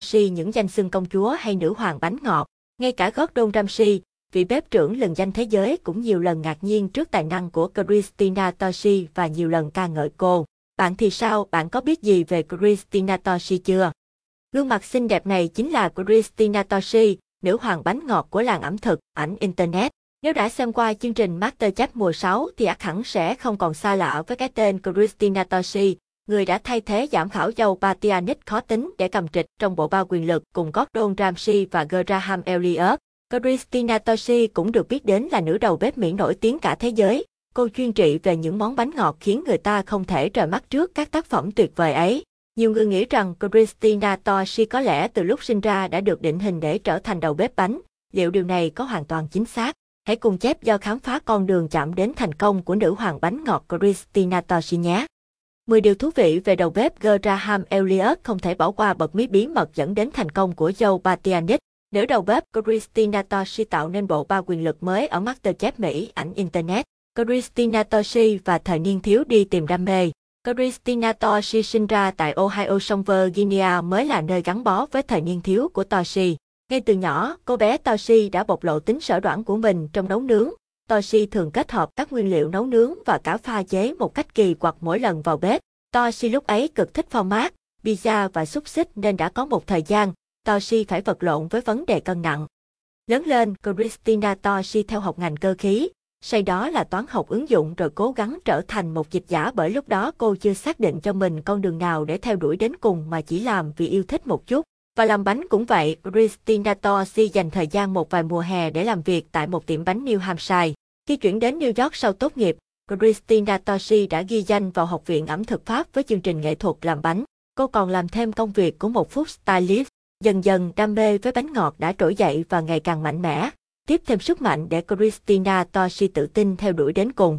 Si những danh xưng công chúa hay nữ hoàng bánh ngọt. Ngay cả Gordon Ramsay, vị bếp trưởng lần danh thế giới cũng nhiều lần ngạc nhiên trước tài năng của Christina Toshi và nhiều lần ca ngợi cô. Bạn thì sao, bạn có biết gì về Christina Toshi chưa? Gương mặt xinh đẹp này chính là Christina Toshi, nữ hoàng bánh ngọt của làng ẩm thực, ảnh Internet. Nếu đã xem qua chương trình MasterChef mùa 6 thì ắt hẳn sẽ không còn xa lạ với cái tên Christina Toshi, người đã thay thế giảm khảo dâu Patianic khó tính để cầm trịch trong bộ ba quyền lực cùng Gordon Ramsay và Graham Elliot. Christina Tosi cũng được biết đến là nữ đầu bếp Mỹ nổi tiếng cả thế giới. Cô chuyên trị về những món bánh ngọt khiến người ta không thể rời mắt trước các tác phẩm tuyệt vời ấy. Nhiều người nghĩ rằng Christina Tosi có lẽ từ lúc sinh ra đã được định hình để trở thành đầu bếp bánh. Liệu điều này có hoàn toàn chính xác? Hãy cùng chép do khám phá con đường chạm đến thành công của nữ hoàng bánh ngọt Christina Tosi nhé. 10 điều thú vị về đầu bếp Graham Elliot không thể bỏ qua bật mí bí mật dẫn đến thành công của Joe Batianic. Nữ đầu bếp Christina Toshi tạo nên bộ ba quyền lực mới ở MasterChef Mỹ ảnh Internet. Christina Toshi và thời niên thiếu đi tìm đam mê. Christina Toshi sinh ra tại Ohio sông Virginia mới là nơi gắn bó với thời niên thiếu của Toshi. Ngay từ nhỏ, cô bé Toshi đã bộc lộ tính sở đoản của mình trong nấu nướng. Toshi thường kết hợp các nguyên liệu nấu nướng và cả pha chế một cách kỳ quặc mỗi lần vào bếp. Toshi lúc ấy cực thích format, pizza và xúc xích nên đã có một thời gian, Toshi phải vật lộn với vấn đề cân nặng. Lớn lên, Christina Toshi theo học ngành cơ khí, sau đó là toán học ứng dụng rồi cố gắng trở thành một dịch giả bởi lúc đó cô chưa xác định cho mình con đường nào để theo đuổi đến cùng mà chỉ làm vì yêu thích một chút. Và làm bánh cũng vậy, Christina Torsi dành thời gian một vài mùa hè để làm việc tại một tiệm bánh New Hampshire. Khi chuyển đến New York sau tốt nghiệp, Christina Torsi đã ghi danh vào Học viện ẩm thực Pháp với chương trình nghệ thuật làm bánh. Cô còn làm thêm công việc của một food stylist. Dần dần đam mê với bánh ngọt đã trỗi dậy và ngày càng mạnh mẽ, tiếp thêm sức mạnh để Christina Torsi tự tin theo đuổi đến cùng.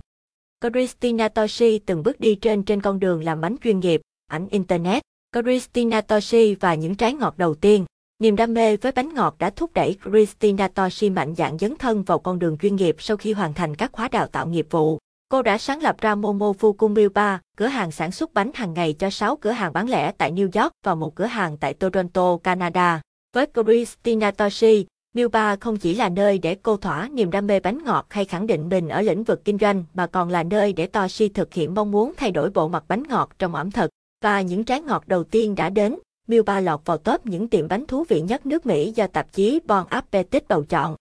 Christina Torsi từng bước đi trên trên con đường làm bánh chuyên nghiệp, ảnh Internet. Christina Toshi và những trái ngọt đầu tiên. Niềm đam mê với bánh ngọt đã thúc đẩy Christina Toshi mạnh dạn dấn thân vào con đường chuyên nghiệp sau khi hoàn thành các khóa đào tạo nghiệp vụ. Cô đã sáng lập ra Momo Fukumil Bar, cửa hàng sản xuất bánh hàng ngày cho 6 cửa hàng bán lẻ tại New York và một cửa hàng tại Toronto, Canada. Với Christina Toshi, Milba không chỉ là nơi để cô thỏa niềm đam mê bánh ngọt hay khẳng định mình ở lĩnh vực kinh doanh mà còn là nơi để Toshi thực hiện mong muốn thay đổi bộ mặt bánh ngọt trong ẩm thực. Và những trái ngọt đầu tiên đã đến, Milba lọt vào top những tiệm bánh thú vị nhất nước Mỹ do tạp chí Bon Appetit bầu chọn.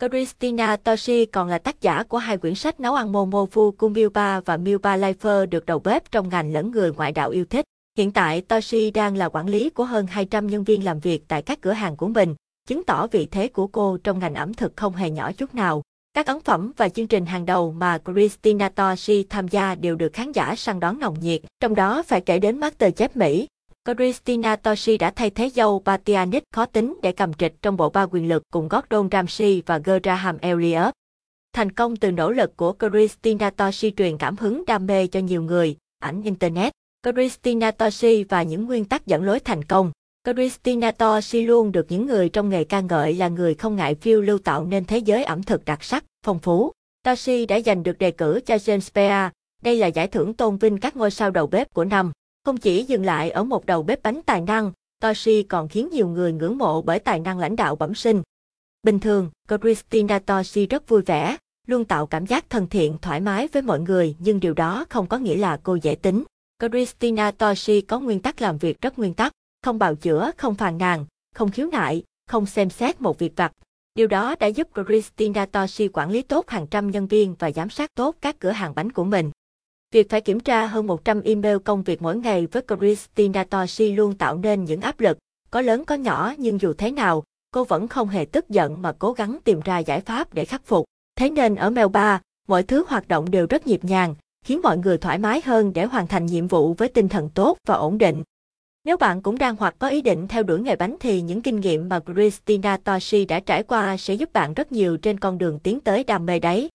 Christina Toshi còn là tác giả của hai quyển sách nấu ăn Momofu cùng Milba và Milba Lifer được đầu bếp trong ngành lẫn người ngoại đạo yêu thích. Hiện tại Toshi đang là quản lý của hơn 200 nhân viên làm việc tại các cửa hàng của mình, chứng tỏ vị thế của cô trong ngành ẩm thực không hề nhỏ chút nào. Các ấn phẩm và chương trình hàng đầu mà Christina Torsi tham gia đều được khán giả săn đón nồng nhiệt, trong đó phải kể đến MasterChef Mỹ. Christina Torsi đã thay thế dâu Batianic khó tính để cầm trịch trong bộ ba quyền lực cùng Gordon Ramsay và Graham Elliott. Thành công từ nỗ lực của Christina Torsi truyền cảm hứng đam mê cho nhiều người, ảnh Internet. Christina Torsi và những nguyên tắc dẫn lối thành công. Christina Toshi luôn được những người trong nghề ca ngợi là người không ngại phiêu lưu tạo nên thế giới ẩm thực đặc sắc, phong phú. Torsi đã giành được đề cử cho James Beard. Đây là giải thưởng tôn vinh các ngôi sao đầu bếp của năm. Không chỉ dừng lại ở một đầu bếp bánh tài năng, Toshi còn khiến nhiều người ngưỡng mộ bởi tài năng lãnh đạo bẩm sinh. Bình thường, Christina Toshi rất vui vẻ, luôn tạo cảm giác thân thiện thoải mái với mọi người nhưng điều đó không có nghĩa là cô dễ tính. Christina Toshi có nguyên tắc làm việc rất nguyên tắc, không bào chữa, không phàn nàn, không khiếu nại, không xem xét một việc vặt. Điều đó đã giúp Christina Toshi quản lý tốt hàng trăm nhân viên và giám sát tốt các cửa hàng bánh của mình. Việc phải kiểm tra hơn 100 email công việc mỗi ngày với Christina Toshi luôn tạo nên những áp lực, có lớn có nhỏ nhưng dù thế nào, cô vẫn không hề tức giận mà cố gắng tìm ra giải pháp để khắc phục. Thế nên ở Mail 3, mọi thứ hoạt động đều rất nhịp nhàng, khiến mọi người thoải mái hơn để hoàn thành nhiệm vụ với tinh thần tốt và ổn định. Nếu bạn cũng đang hoặc có ý định theo đuổi nghề bánh thì những kinh nghiệm mà Christina Toshi đã trải qua sẽ giúp bạn rất nhiều trên con đường tiến tới đam mê đấy.